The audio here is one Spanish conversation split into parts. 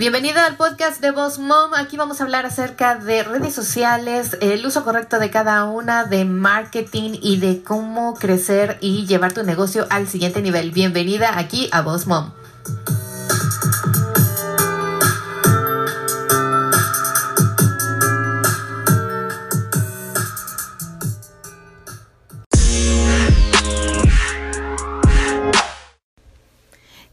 Bienvenido al podcast de Boss Mom. Aquí vamos a hablar acerca de redes sociales, el uso correcto de cada una, de marketing y de cómo crecer y llevar tu negocio al siguiente nivel. Bienvenida aquí a Boss Mom.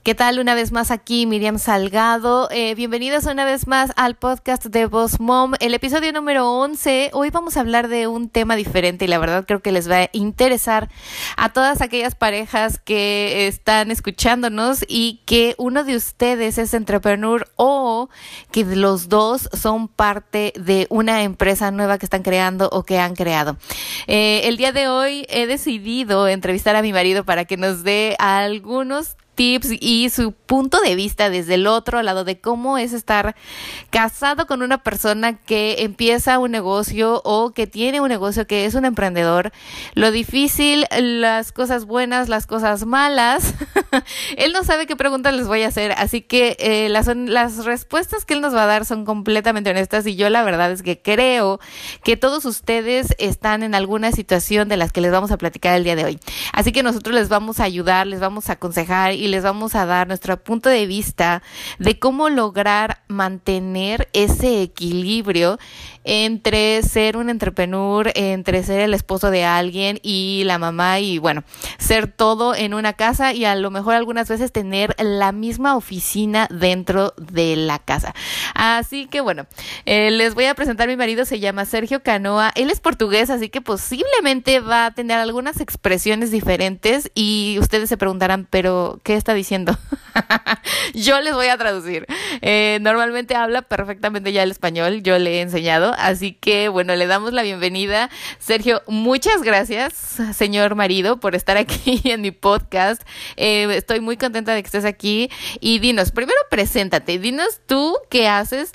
¿Qué tal? Una vez más aquí Miriam Salgado. Eh, bienvenidos una vez más al podcast de Boss Mom, el episodio número 11. Hoy vamos a hablar de un tema diferente y la verdad creo que les va a interesar a todas aquellas parejas que están escuchándonos y que uno de ustedes es entrepreneur o que los dos son parte de una empresa nueva que están creando o que han creado. Eh, el día de hoy he decidido entrevistar a mi marido para que nos dé algunos tips y su punto de vista desde el otro lado de cómo es estar casado con una persona que empieza un negocio o que tiene un negocio que es un emprendedor, lo difícil, las cosas buenas, las cosas malas. él no sabe qué preguntas les voy a hacer, así que eh, las, las respuestas que él nos va a dar son completamente honestas y yo la verdad es que creo que todos ustedes están en alguna situación de las que les vamos a platicar el día de hoy. Así que nosotros les vamos a ayudar, les vamos a aconsejar y les vamos a dar nuestro punto de vista de cómo lograr mantener ese equilibrio entre ser un entrepreneur, entre ser el esposo de alguien y la mamá y bueno, ser todo en una casa y a lo mejor algunas veces tener la misma oficina dentro de la casa. Así que bueno, eh, les voy a presentar mi marido, se llama Sergio Canoa, él es portugués, así que posiblemente va a tener algunas expresiones diferentes y ustedes se preguntarán, pero ¿qué está diciendo? yo les voy a traducir. Eh, normalmente habla perfectamente ya el español, yo le he enseñado, así que bueno, le damos la bienvenida. Sergio, muchas gracias, señor marido, por estar aquí en mi podcast. Eh, estoy muy contenta de que estés aquí y dinos, primero preséntate, dinos tú qué haces,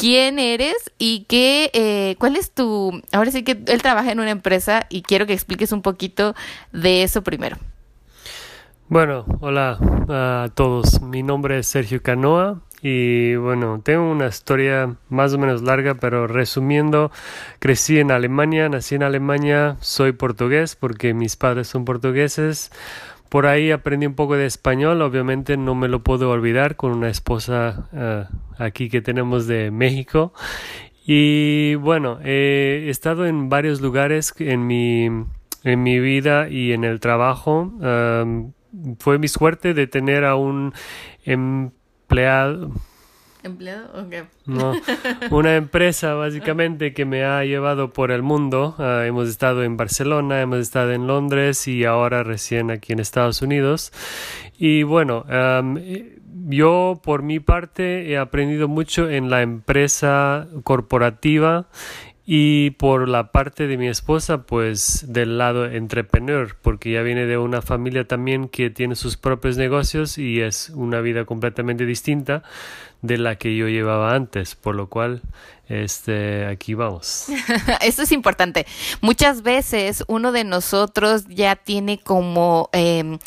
quién eres y qué, eh, cuál es tu, ahora sí que él trabaja en una empresa y quiero que expliques un poquito de eso primero. Bueno, hola a todos. Mi nombre es Sergio Canoa y bueno, tengo una historia más o menos larga, pero resumiendo, crecí en Alemania, nací en Alemania, soy portugués porque mis padres son portugueses. Por ahí aprendí un poco de español, obviamente no me lo puedo olvidar con una esposa eh, aquí que tenemos de México. Y bueno, he estado en varios lugares en mi, en mi vida y en el trabajo fue mi suerte de tener a un empleado. ¿Empleado? Okay. No, una empresa básicamente que me ha llevado por el mundo. Ah, hemos estado en Barcelona, hemos estado en Londres y ahora recién aquí en Estados Unidos. Y bueno, yo por mi parte he aprendido mucho en la empresa corporativa y por la parte de mi esposa, pues del lado entrepreneur, porque ya viene de una familia también que tiene sus propios negocios y es una vida completamente distinta de la que yo llevaba antes, por lo cual este aquí vamos. Eso es importante. Muchas veces uno de nosotros ya tiene como eh,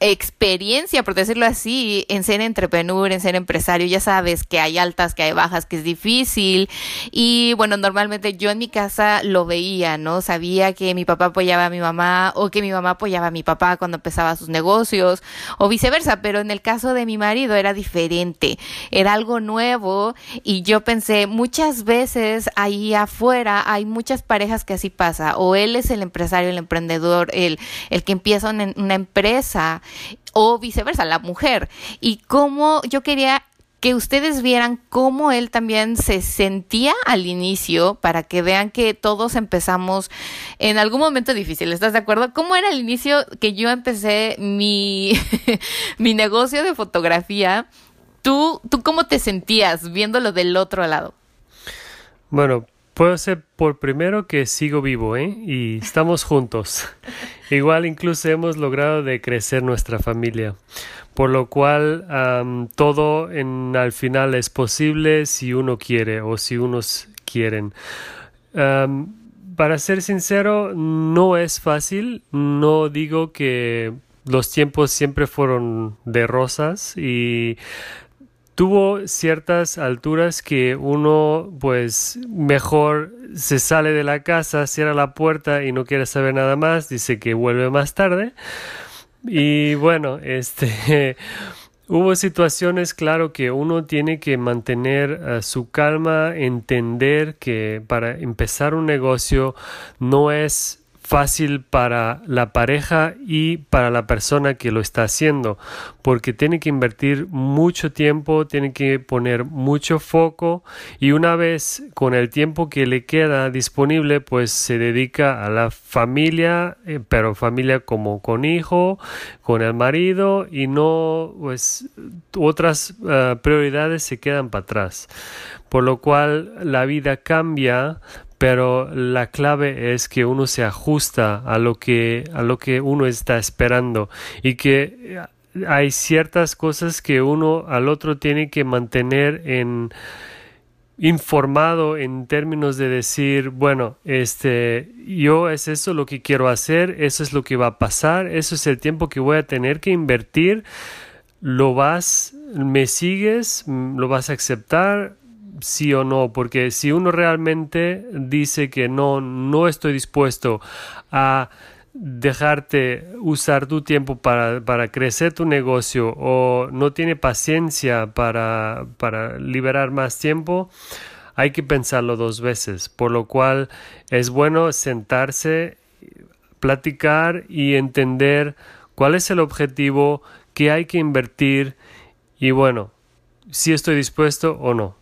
experiencia, por decirlo así, en ser entrepreneur, en ser empresario, ya sabes que hay altas, que hay bajas, que es difícil. Y bueno, normalmente yo en mi casa lo veía, ¿no? Sabía que mi papá apoyaba a mi mamá o que mi mamá apoyaba a mi papá cuando empezaba sus negocios o viceversa, pero en el caso de mi marido era diferente, era algo nuevo y yo pensé, muchas veces ahí afuera hay muchas parejas que así pasa, o él es el empresario, el emprendedor, el, el que empieza una, empresa o viceversa, la mujer. Y cómo yo quería que ustedes vieran cómo él también se sentía al inicio para que vean que todos empezamos en algún momento difícil, ¿estás de acuerdo? ¿Cómo era el inicio que yo empecé mi, mi negocio de fotografía? ¿Tú, ¿Tú cómo te sentías viéndolo del otro lado? Bueno, Puedo ser por primero que sigo vivo, ¿eh? Y estamos juntos. Igual incluso hemos logrado de crecer nuestra familia. Por lo cual todo en, al final es posible si uno quiere o si unos quieren. para ser sincero, no es fácil. No digo que los tiempos siempre fueron de rosas y tuvo ciertas alturas que uno pues mejor se sale de la casa, cierra la puerta y no quiere saber nada más, dice que vuelve más tarde. Y bueno, este hubo situaciones, claro, que uno tiene que mantener eh, su calma, entender que para empezar un negocio no es fácil para la pareja y para la persona que lo está haciendo, porque tiene que invertir mucho tiempo, tiene que poner mucho foco y una vez con el tiempo que le queda disponible, pues se dedica a la familia, eh, pero familia como con hijo, con el marido y no, pues otras eh, prioridades se quedan para atrás. Por lo cual la vida cambia, pero la clave es que uno se ajusta a lo que a lo que uno está esperando y que hay ciertas cosas que uno al otro tiene que mantener en informado en términos de decir, bueno, este, yo es eso lo que quiero hacer, eso es lo que va a pasar, eso es el tiempo que voy a tener que invertir, lo vas, me sigues, lo vas a aceptar, sí o no, porque si uno realmente dice que no, no estoy dispuesto a dejarte usar tu tiempo para, para crecer tu negocio o no tiene paciencia para, para liberar más tiempo, hay que pensarlo dos veces, por lo cual es bueno sentarse, platicar y entender cuál es el objetivo, qué hay que invertir y bueno, si estoy dispuesto o no.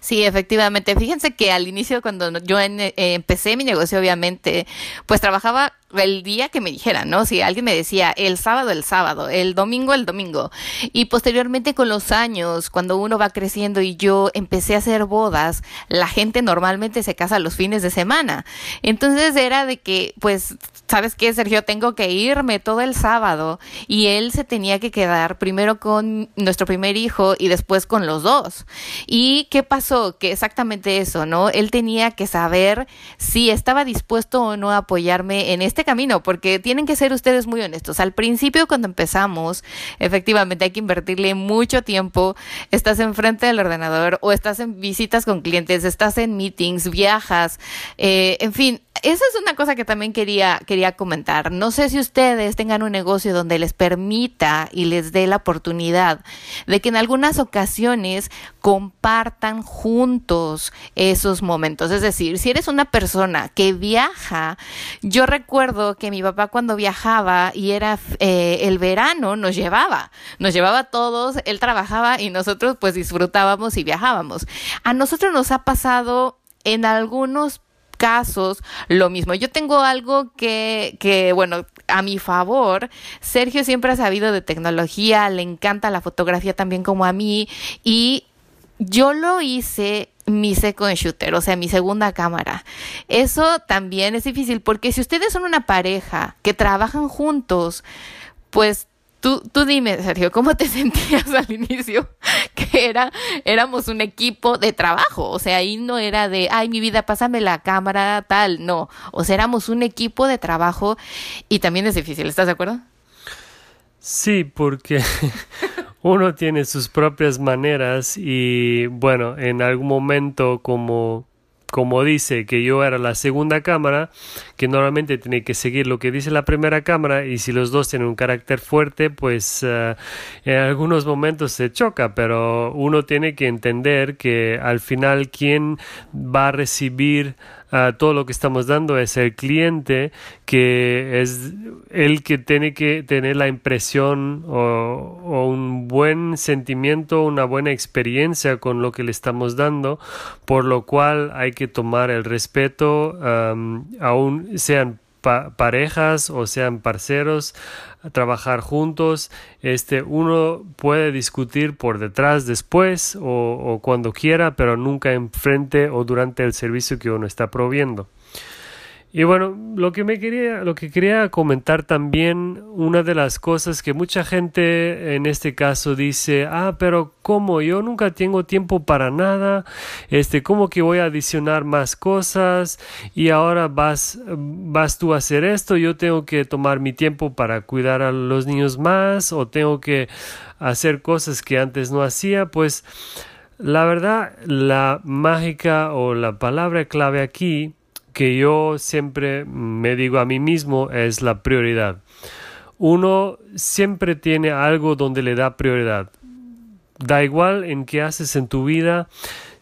Sí, efectivamente. Fíjense que al inicio, cuando yo eh, empecé mi negocio, obviamente, pues trabajaba el día que me dijeran, ¿no? Si alguien me decía el sábado, el sábado, el domingo, el domingo. Y posteriormente con los años, cuando uno va creciendo y yo empecé a hacer bodas, la gente normalmente se casa los fines de semana. Entonces era de que, pues, ¿sabes qué, Sergio? Tengo que irme todo el sábado y él se tenía que quedar primero con nuestro primer hijo y después con los dos. ¿Y qué pasó? Que exactamente eso, ¿no? Él tenía que saber si estaba dispuesto o no a apoyarme en este este camino, porque tienen que ser ustedes muy honestos. Al principio, cuando empezamos, efectivamente hay que invertirle mucho tiempo. Estás enfrente del ordenador o estás en visitas con clientes, estás en meetings, viajas, eh, en fin, esa es una cosa que también quería, quería comentar. No sé si ustedes tengan un negocio donde les permita y les dé la oportunidad de que en algunas ocasiones compartan juntos esos momentos. Es decir, si eres una persona que viaja, yo recuerdo que mi papá cuando viajaba y era eh, el verano nos llevaba, nos llevaba a todos, él trabajaba y nosotros pues disfrutábamos y viajábamos. A nosotros nos ha pasado en algunos casos lo mismo. Yo tengo algo que, que, bueno, a mi favor, Sergio siempre ha sabido de tecnología, le encanta la fotografía también como a mí y yo lo hice mi second shooter, o sea, mi segunda cámara. Eso también es difícil porque si ustedes son una pareja que trabajan juntos, pues Tú, tú dime, Sergio, ¿cómo te sentías al inicio? Era, éramos un equipo de trabajo, o sea, ahí no era de, ay, mi vida, pásame la cámara, tal, no, o sea, éramos un equipo de trabajo y también es difícil, ¿estás de acuerdo? Sí, porque uno tiene sus propias maneras y bueno, en algún momento como como dice que yo era la segunda cámara, que normalmente tiene que seguir lo que dice la primera cámara y si los dos tienen un carácter fuerte, pues eh, en algunos momentos se choca, pero uno tiene que entender que al final quien va a recibir todo lo que estamos dando es el cliente que es el que tiene que tener la impresión o, un buen sentimiento, una buena experiencia con lo que le estamos dando, por lo cual hay que tomar el respeto, aún sean parejas o sean parceros trabajar juntos este uno puede discutir por detrás después o, o, cuando quiera pero nunca enfrente o durante el servicio que uno está proviendo Y bueno, lo que me quería, lo que quería comentar también, una de las cosas que mucha gente en este caso dice, ah, pero ¿cómo? Yo nunca tengo tiempo para nada, este, ¿cómo que voy a adicionar más cosas? Y ahora vas, vas tú a hacer esto, yo tengo que tomar mi tiempo para cuidar a los niños más, o tengo que hacer cosas que antes no hacía, pues la verdad, la mágica o la palabra clave aquí que yo siempre me digo a mí mismo es la prioridad. Uno siempre tiene algo donde le da prioridad. Da igual en qué haces en tu vida.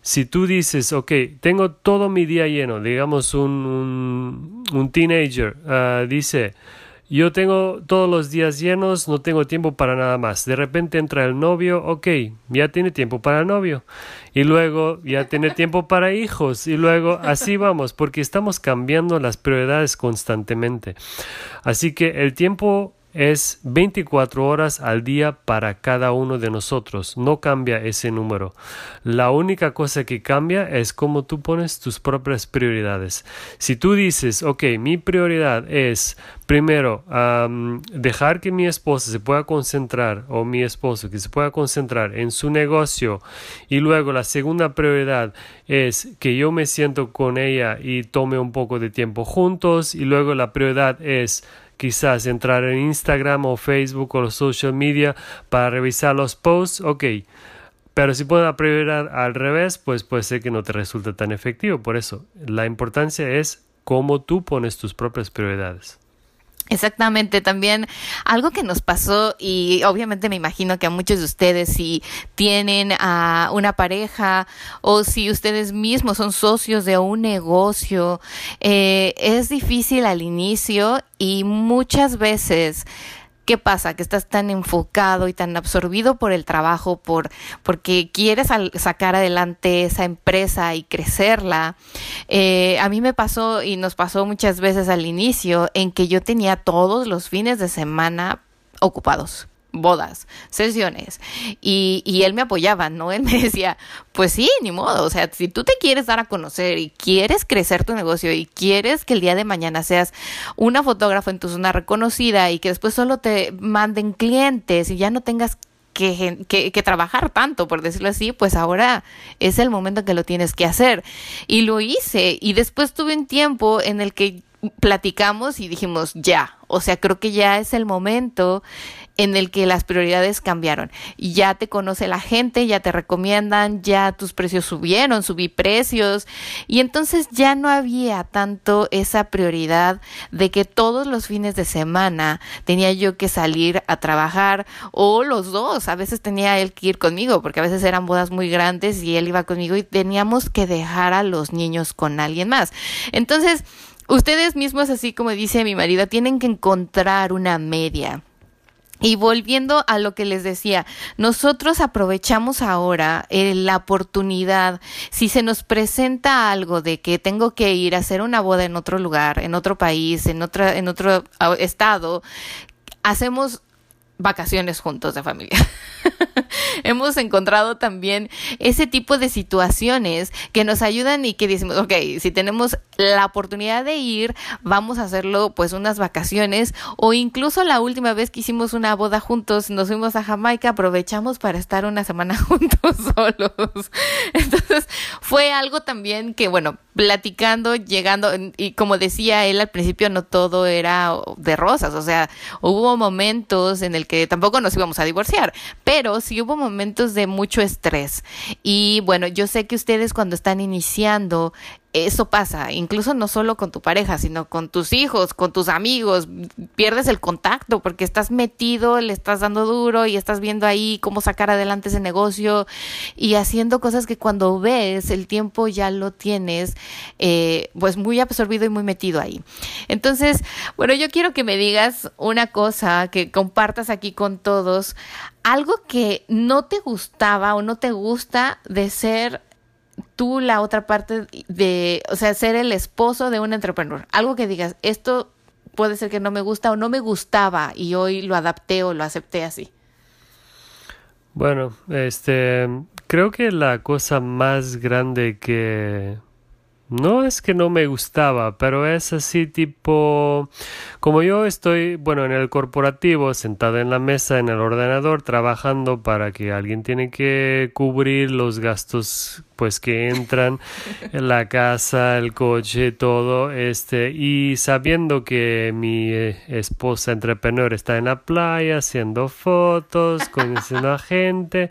Si tú dices, ok, tengo todo mi día lleno, digamos un, un, teenager, ah, dice, yo tengo todos los días llenos, no tengo tiempo para nada más. De repente entra el novio, ok, ya tiene tiempo para el novio. Y luego ya tiene tiempo para hijos. Y luego así vamos, porque estamos cambiando las prioridades constantemente. Así que el tiempo es 24 horas al día para cada uno de nosotros. No cambia ese número. La única cosa que cambia es cómo tú pones tus propias prioridades. Si tú dices, ok, mi prioridad es primero dejar que mi esposa se pueda concentrar o mi esposo que se pueda concentrar en su negocio y luego la segunda prioridad es que yo me siento con ella y tome un poco de tiempo juntos y luego la prioridad es quizás entrar en Instagram o Facebook o los social media para revisar los posts, ok. Pero si pueden prioridad al revés, pues puede ser que no te resulte tan efectivo. Por eso, la importancia es cómo tú pones tus propias prioridades. Exactamente, también algo que nos pasó y obviamente me imagino que a muchos de ustedes si tienen a una pareja o si ustedes mismos son socios de un negocio, eh, es difícil al inicio y muchas veces ¿Qué pasa? Que estás tan enfocado y tan absorbido por el trabajo, por, porque quieres sacar adelante esa empresa y crecerla. Eh, a mí me pasó y nos pasó muchas veces al inicio en que yo tenía todos los fines de semana ocupados bodas, sesiones. Y, y, él me apoyaba, ¿no? Él me decía, pues sí, ni modo, o sea, si tú te quieres dar a conocer y quieres crecer tu negocio y quieres que el día de mañana seas una fotógrafa en tu zona reconocida y que después solo te manden clientes y ya no tengas que, que, que, trabajar tanto, por decirlo así, pues ahora es el momento que lo tienes que hacer. Y lo hice. Y después tuve un tiempo en el que platicamos y dijimos, ya, o sea, creo que ya es el momento en el que las prioridades cambiaron. Ya te conoce la gente, ya te recomiendan, ya tus precios subieron, subí precios y entonces ya no había tanto esa prioridad de que todos los fines de semana tenía yo que salir a trabajar o los dos, a veces tenía él que ir conmigo porque a veces eran bodas muy grandes y él iba conmigo y teníamos que dejar a los niños con alguien más. Entonces, ustedes mismos, así como dice mi marido, tienen que encontrar una media. Y volviendo a lo que les decía, nosotros aprovechamos ahora eh, la oportunidad, si se nos presenta algo de que tengo que ir a hacer una boda en otro lugar, en otro país, en, otra, en otro ah, estado, hacemos vacaciones juntos de familia. Hemos encontrado también ese tipo de situaciones que nos ayudan y que decimos, ok, si tenemos la oportunidad de ir, vamos a hacerlo pues unas vacaciones o incluso la última vez que hicimos una boda juntos, nos fuimos a Jamaica, aprovechamos para estar una semana juntos solos. Entonces fue algo también que, bueno, platicando, llegando, y como decía él al principio, no todo era de rosas, o sea, hubo momentos en el que tampoco nos íbamos a divorciar, pero sí hubo momentos de mucho estrés. Y bueno, yo sé que ustedes cuando están iniciando eso pasa, incluso no solo con tu pareja, sino con tus hijos, con tus amigos, pierdes el contacto porque estás metido, le estás dando duro y estás viendo ahí cómo sacar adelante ese negocio y haciendo cosas que cuando ves el tiempo ya lo tienes eh, pues muy absorbido y muy metido ahí. Entonces, bueno, yo quiero que me digas una cosa, que compartas aquí con todos, algo que no te gustaba o no te gusta de ser tú la otra parte de, o sea, ser el esposo de un entrepreneur. Algo que digas, esto puede ser que no me gusta o no me gustaba y hoy lo adapté o lo acepté así. Bueno, este, creo que la cosa más grande que no es que no me gustaba, pero es así tipo, como yo estoy, bueno, en el corporativo, sentado en la mesa, en el ordenador, trabajando para que alguien tiene que cubrir los gastos, pues que entran en la casa, el coche, todo, este, y sabiendo que mi eh, esposa entrepreneur está en la playa haciendo fotos, conociendo a gente,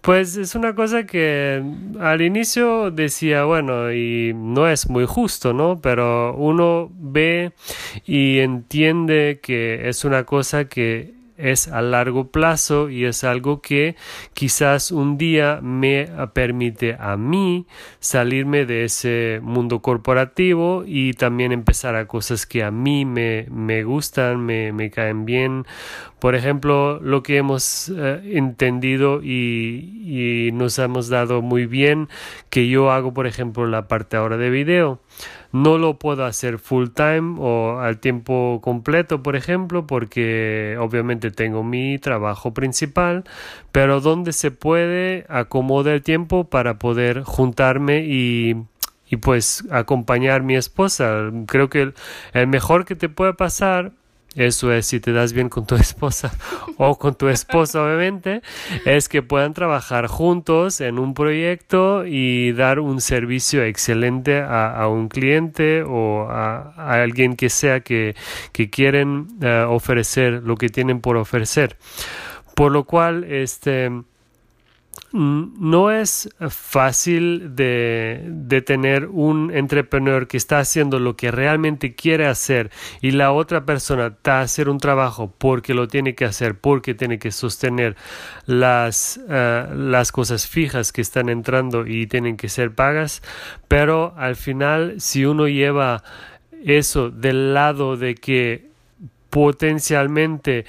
pues es una cosa que al inicio decía, bueno, y no es muy justo, ¿no? Pero uno ve y entiende que es una cosa que es a largo plazo y es algo que quizás un día me permite a mí salirme de ese mundo corporativo y también empezar a cosas que a mí me, me gustan, me, me caen bien. Por ejemplo, lo que hemos eh, entendido y, y nos hemos dado muy bien, que yo hago, por ejemplo, la parte ahora de video. No lo puedo hacer full time o al tiempo completo, por ejemplo, porque obviamente tengo mi trabajo principal, pero donde se puede acomodar el tiempo para poder juntarme y y pues acompañar a mi esposa. Creo que el mejor que te puede pasar eso es si te das bien con tu esposa o con tu esposo, obviamente, es que puedan trabajar juntos en un proyecto y dar un servicio excelente a, un cliente o a, alguien que sea que, que quieren eh, ofrecer lo que tienen por ofrecer. Por lo cual, este, no es fácil de, de, tener un entrepreneur que está haciendo lo que realmente quiere hacer y la otra persona está a hacer un trabajo porque lo tiene que hacer, porque tiene que sostener las, eh, las cosas fijas que están entrando y tienen que ser pagas, pero al final si uno lleva eso del lado de que potencialmente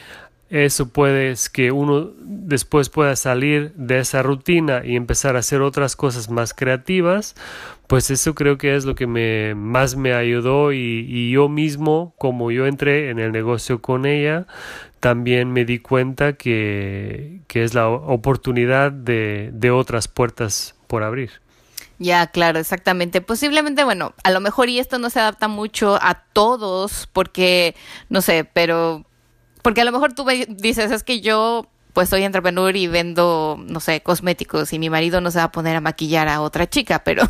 eso puede que uno después pueda salir de esa rutina y empezar a hacer otras cosas más creativas, pues eso creo que es lo que me más me ayudó y, yo mismo, como yo entré en el negocio con ella, también me di cuenta que, que es la oportunidad de, de otras puertas por abrir. Ya, claro, exactamente. Posiblemente, bueno, a lo mejor y esto no se adapta mucho a todos porque, no sé, pero porque a lo mejor tú dices, es que yo pues soy entrepreneur y vendo, no sé, cosméticos y mi marido no se va a poner a maquillar a otra chica, pero,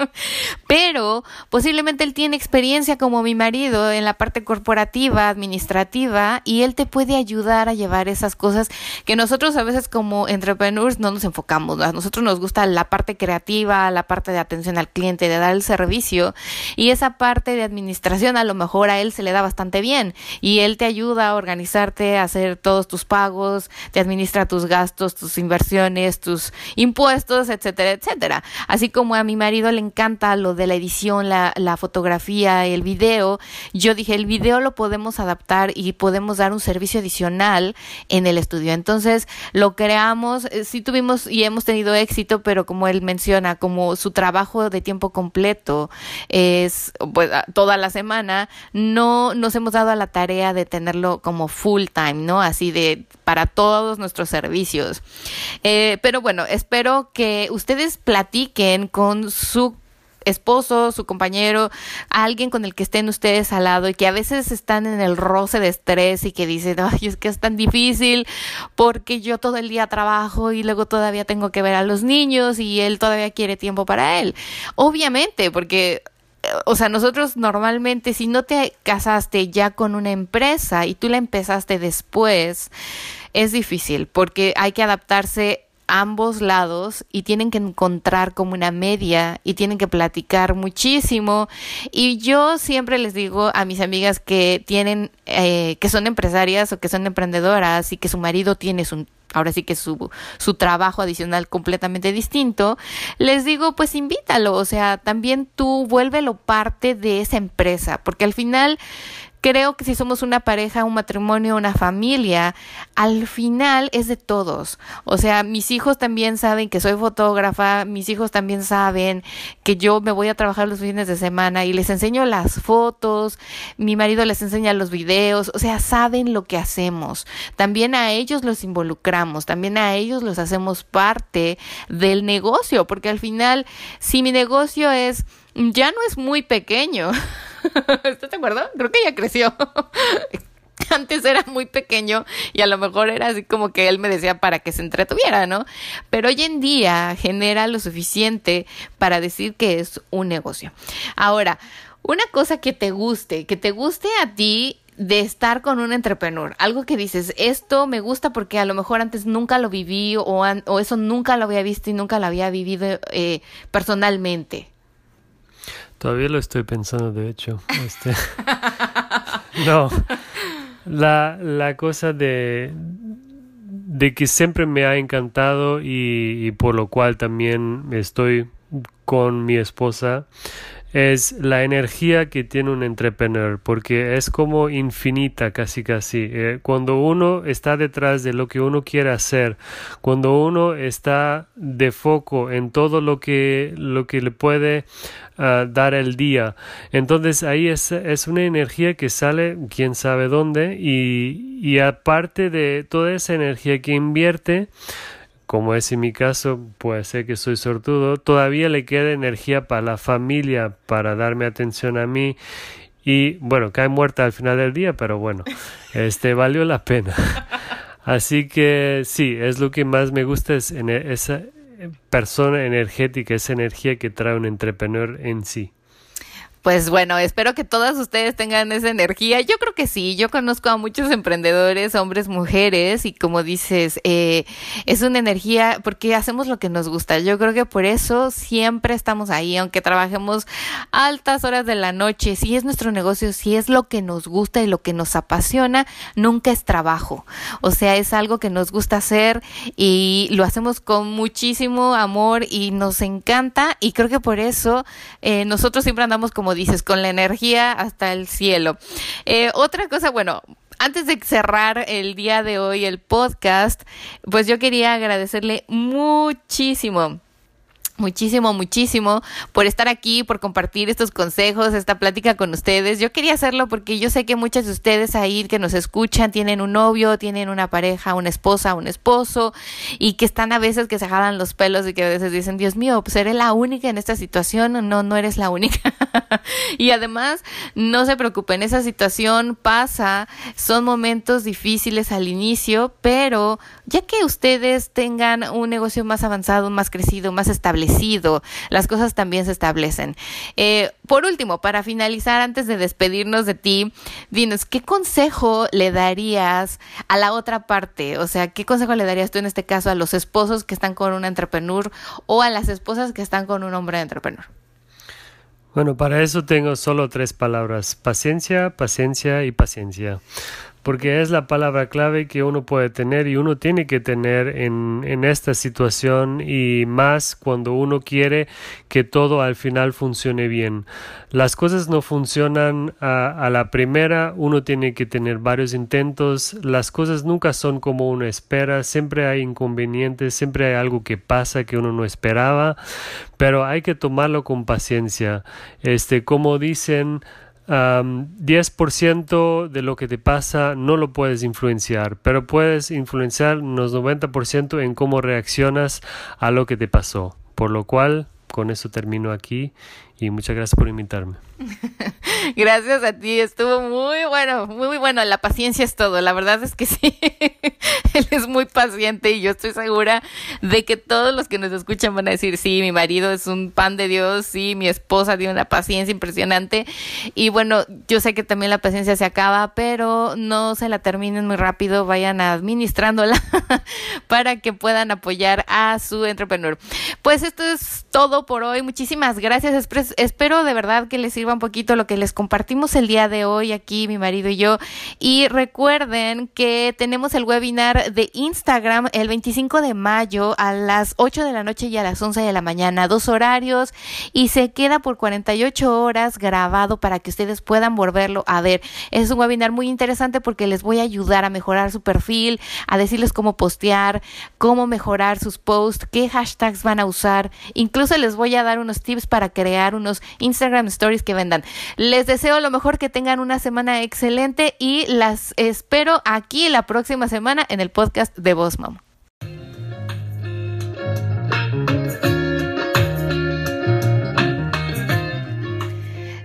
pero posiblemente él tiene experiencia como mi marido en la parte corporativa, administrativa, y él te puede ayudar a llevar esas cosas que nosotros a veces como entrepreneurs no nos enfocamos. A nosotros nos gusta la parte creativa, la parte de atención al cliente, de dar el servicio, y esa parte de administración a lo mejor a él se le da bastante bien, y él te ayuda a organizarte, a hacer todos tus pagos, te administra tus gastos, tus inversiones, tus impuestos, etcétera, etcétera. Así como a mi marido le encanta lo de la edición, la, la fotografía, el video, yo dije, el video lo podemos adaptar y podemos dar un servicio adicional en el estudio. Entonces lo creamos, eh, sí tuvimos y hemos tenido éxito, pero como él menciona, como su trabajo de tiempo completo es pues, toda la semana, no nos hemos dado a la tarea de tenerlo como full time, ¿no? Así de para todos nuestros servicios. Eh, pero bueno, espero que ustedes platiquen con su esposo, su compañero, alguien con el que estén ustedes al lado y que a veces están en el roce de estrés y que dicen, ay, es que es tan difícil porque yo todo el día trabajo y luego todavía tengo que ver a los niños y él todavía quiere tiempo para él. Obviamente, porque o sea, nosotros normalmente si no te casaste ya con una empresa y tú la empezaste después, es difícil porque hay que adaptarse ambos lados y tienen que encontrar como una media y tienen que platicar muchísimo. Y yo siempre les digo a mis amigas que tienen eh, que son empresarias o que son emprendedoras y que su marido tiene su ahora sí que su, su trabajo adicional completamente distinto, les digo, pues invítalo, o sea, también tú vuélvelo parte de esa empresa, porque al final creo que si somos una pareja, un matrimonio, una familia, al final es de todos. O sea, mis hijos también saben que soy fotógrafa, mis hijos también saben que yo me voy a trabajar los fines de semana y les enseño las fotos, mi marido les enseña los videos, o sea, saben lo que hacemos. También a ellos los involucramos, también a ellos los hacemos parte del negocio, porque al final, si mi negocio es ya no es muy pequeño. ¿Estás de acuerdo? Creo que ya creció. Antes era muy pequeño y a lo mejor era así como que él me decía para que se entretuviera, ¿no? Pero hoy en día genera lo suficiente para decir que es un negocio. Ahora, una cosa que te guste, que te guste a ti de estar con un entrepreneur, algo que dices, esto me gusta porque a lo mejor antes nunca lo viví o, eso nunca lo había visto y nunca lo había vivido eh, personalmente. Todavía lo estoy pensando, de hecho. Este, no, la, la cosa de, de que siempre me ha encantado y, y por lo cual también estoy con mi esposa es la energía que tiene un entrepreneur, porque es como infinita casi casi. Eh, cuando uno está detrás de lo que uno quiere hacer, cuando uno está de foco en todo lo que, lo que le puede ah, dar el día, entonces ahí es, es una energía que sale quién sabe dónde y, y aparte de toda esa energía que invierte, como es en mi caso, puede ser que soy sortudo, todavía le queda energía para la familia, para darme atención a mí y bueno, cae muerta al final del día, pero bueno, este valió la pena. Así que sí, es lo que más me gusta es esa persona energética, esa energía que trae un entrepreneur en sí. Pues bueno, espero que todas ustedes tengan esa energía. Yo creo que sí, yo conozco a muchos emprendedores, hombres, mujeres, y como dices, eh, es una energía porque hacemos lo que nos gusta. Yo creo que por eso siempre estamos ahí, aunque trabajemos altas horas de la noche, si es nuestro negocio, si es lo que nos gusta y lo que nos apasiona, nunca es trabajo. O sea, es algo que nos gusta hacer y lo hacemos con muchísimo amor y nos encanta y creo que por eso eh, nosotros siempre andamos como dices, con la energía hasta el cielo. Eh, otra cosa, bueno, antes de cerrar el día de hoy el podcast, pues yo quería agradecerle muchísimo muchísimo, muchísimo por estar aquí, por compartir estos consejos, esta plática con ustedes. Yo quería hacerlo porque yo sé que muchas de ustedes ahí que nos escuchan tienen un novio, tienen una pareja, una esposa, un esposo y que están a veces que se jalan los pelos y que a veces dicen, Dios mío, pues la única en esta situación. No, no eres la única. y además, no se preocupen, esa situación pasa, son momentos difíciles al inicio, pero ya que ustedes tengan un negocio más avanzado, más crecido, más las cosas también se establecen. Eh, por último, para finalizar, antes de despedirnos de ti, dinos, ¿qué consejo le darías a la otra parte? O sea, ¿qué consejo le darías tú en este caso a los esposos que están con un entrepreneur o a las esposas que están con un hombre entrepreneur? Bueno, para eso tengo solo tres palabras, paciencia, paciencia y paciencia porque es la palabra clave que uno puede tener y uno tiene que tener en, esta situación y más cuando uno quiere que todo al final funcione bien. Las cosas no funcionan a, a la primera, uno tiene que tener varios intentos, las cosas nunca son como uno espera, siempre hay inconvenientes, siempre hay algo que pasa que uno no esperaba, pero hay que tomarlo con paciencia. Este, como dicen, Um, 10% de lo que te pasa no lo puedes influenciar, pero puedes influenciar los 90% en cómo reaccionas a lo que te pasó. Por lo cual, con eso termino aquí y muchas gracias por invitarme. gracias a ti, estuvo muy bueno, muy bueno. La paciencia es todo, la verdad es que sí. Él es muy paciente y yo estoy segura de que todos los que nos escuchan van a decir, sí, mi marido es un pan de Dios, sí, mi esposa tiene una paciencia impresionante. Y bueno, yo sé que también la paciencia se acaba, pero no se la terminen muy rápido, vayan administrándola para que puedan apoyar a su entrepreneur. Pues esto es todo por hoy. Muchísimas gracias espero de verdad que les sirva un poquito lo que les compartimos el día de hoy aquí, mi marido y yo. Y recuerden que tenemos el webinar de Instagram el 25 de mayo a las 8 de la noche y a las 11 de la mañana, dos horarios y se queda por 48 horas grabado para que ustedes puedan volverlo a ver. Es un webinar muy interesante porque les voy a ayudar a mejorar su perfil, a decirles cómo postear, cómo mejorar sus posts, qué hashtags van a usar. Incluso les voy a dar unos tips para crear unos Instagram stories que vendan. Les deseo lo mejor, que tengan una semana excelente y las espero aquí la próxima semana en el podcast de Boss Mom.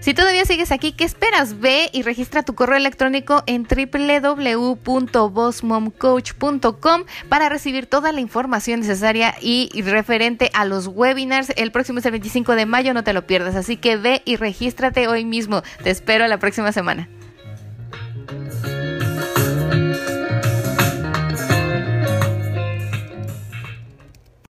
Si todavía sigues aquí, ¿qué esperas? Ve y registra tu correo electrónico en www.bossmomcoach.com para recibir toda la información necesaria y referente a los webinars. El próximo es el 25 de mayo, no te lo pierdas. Así que ve y regístrate hoy mismo. Te espero la próxima semana.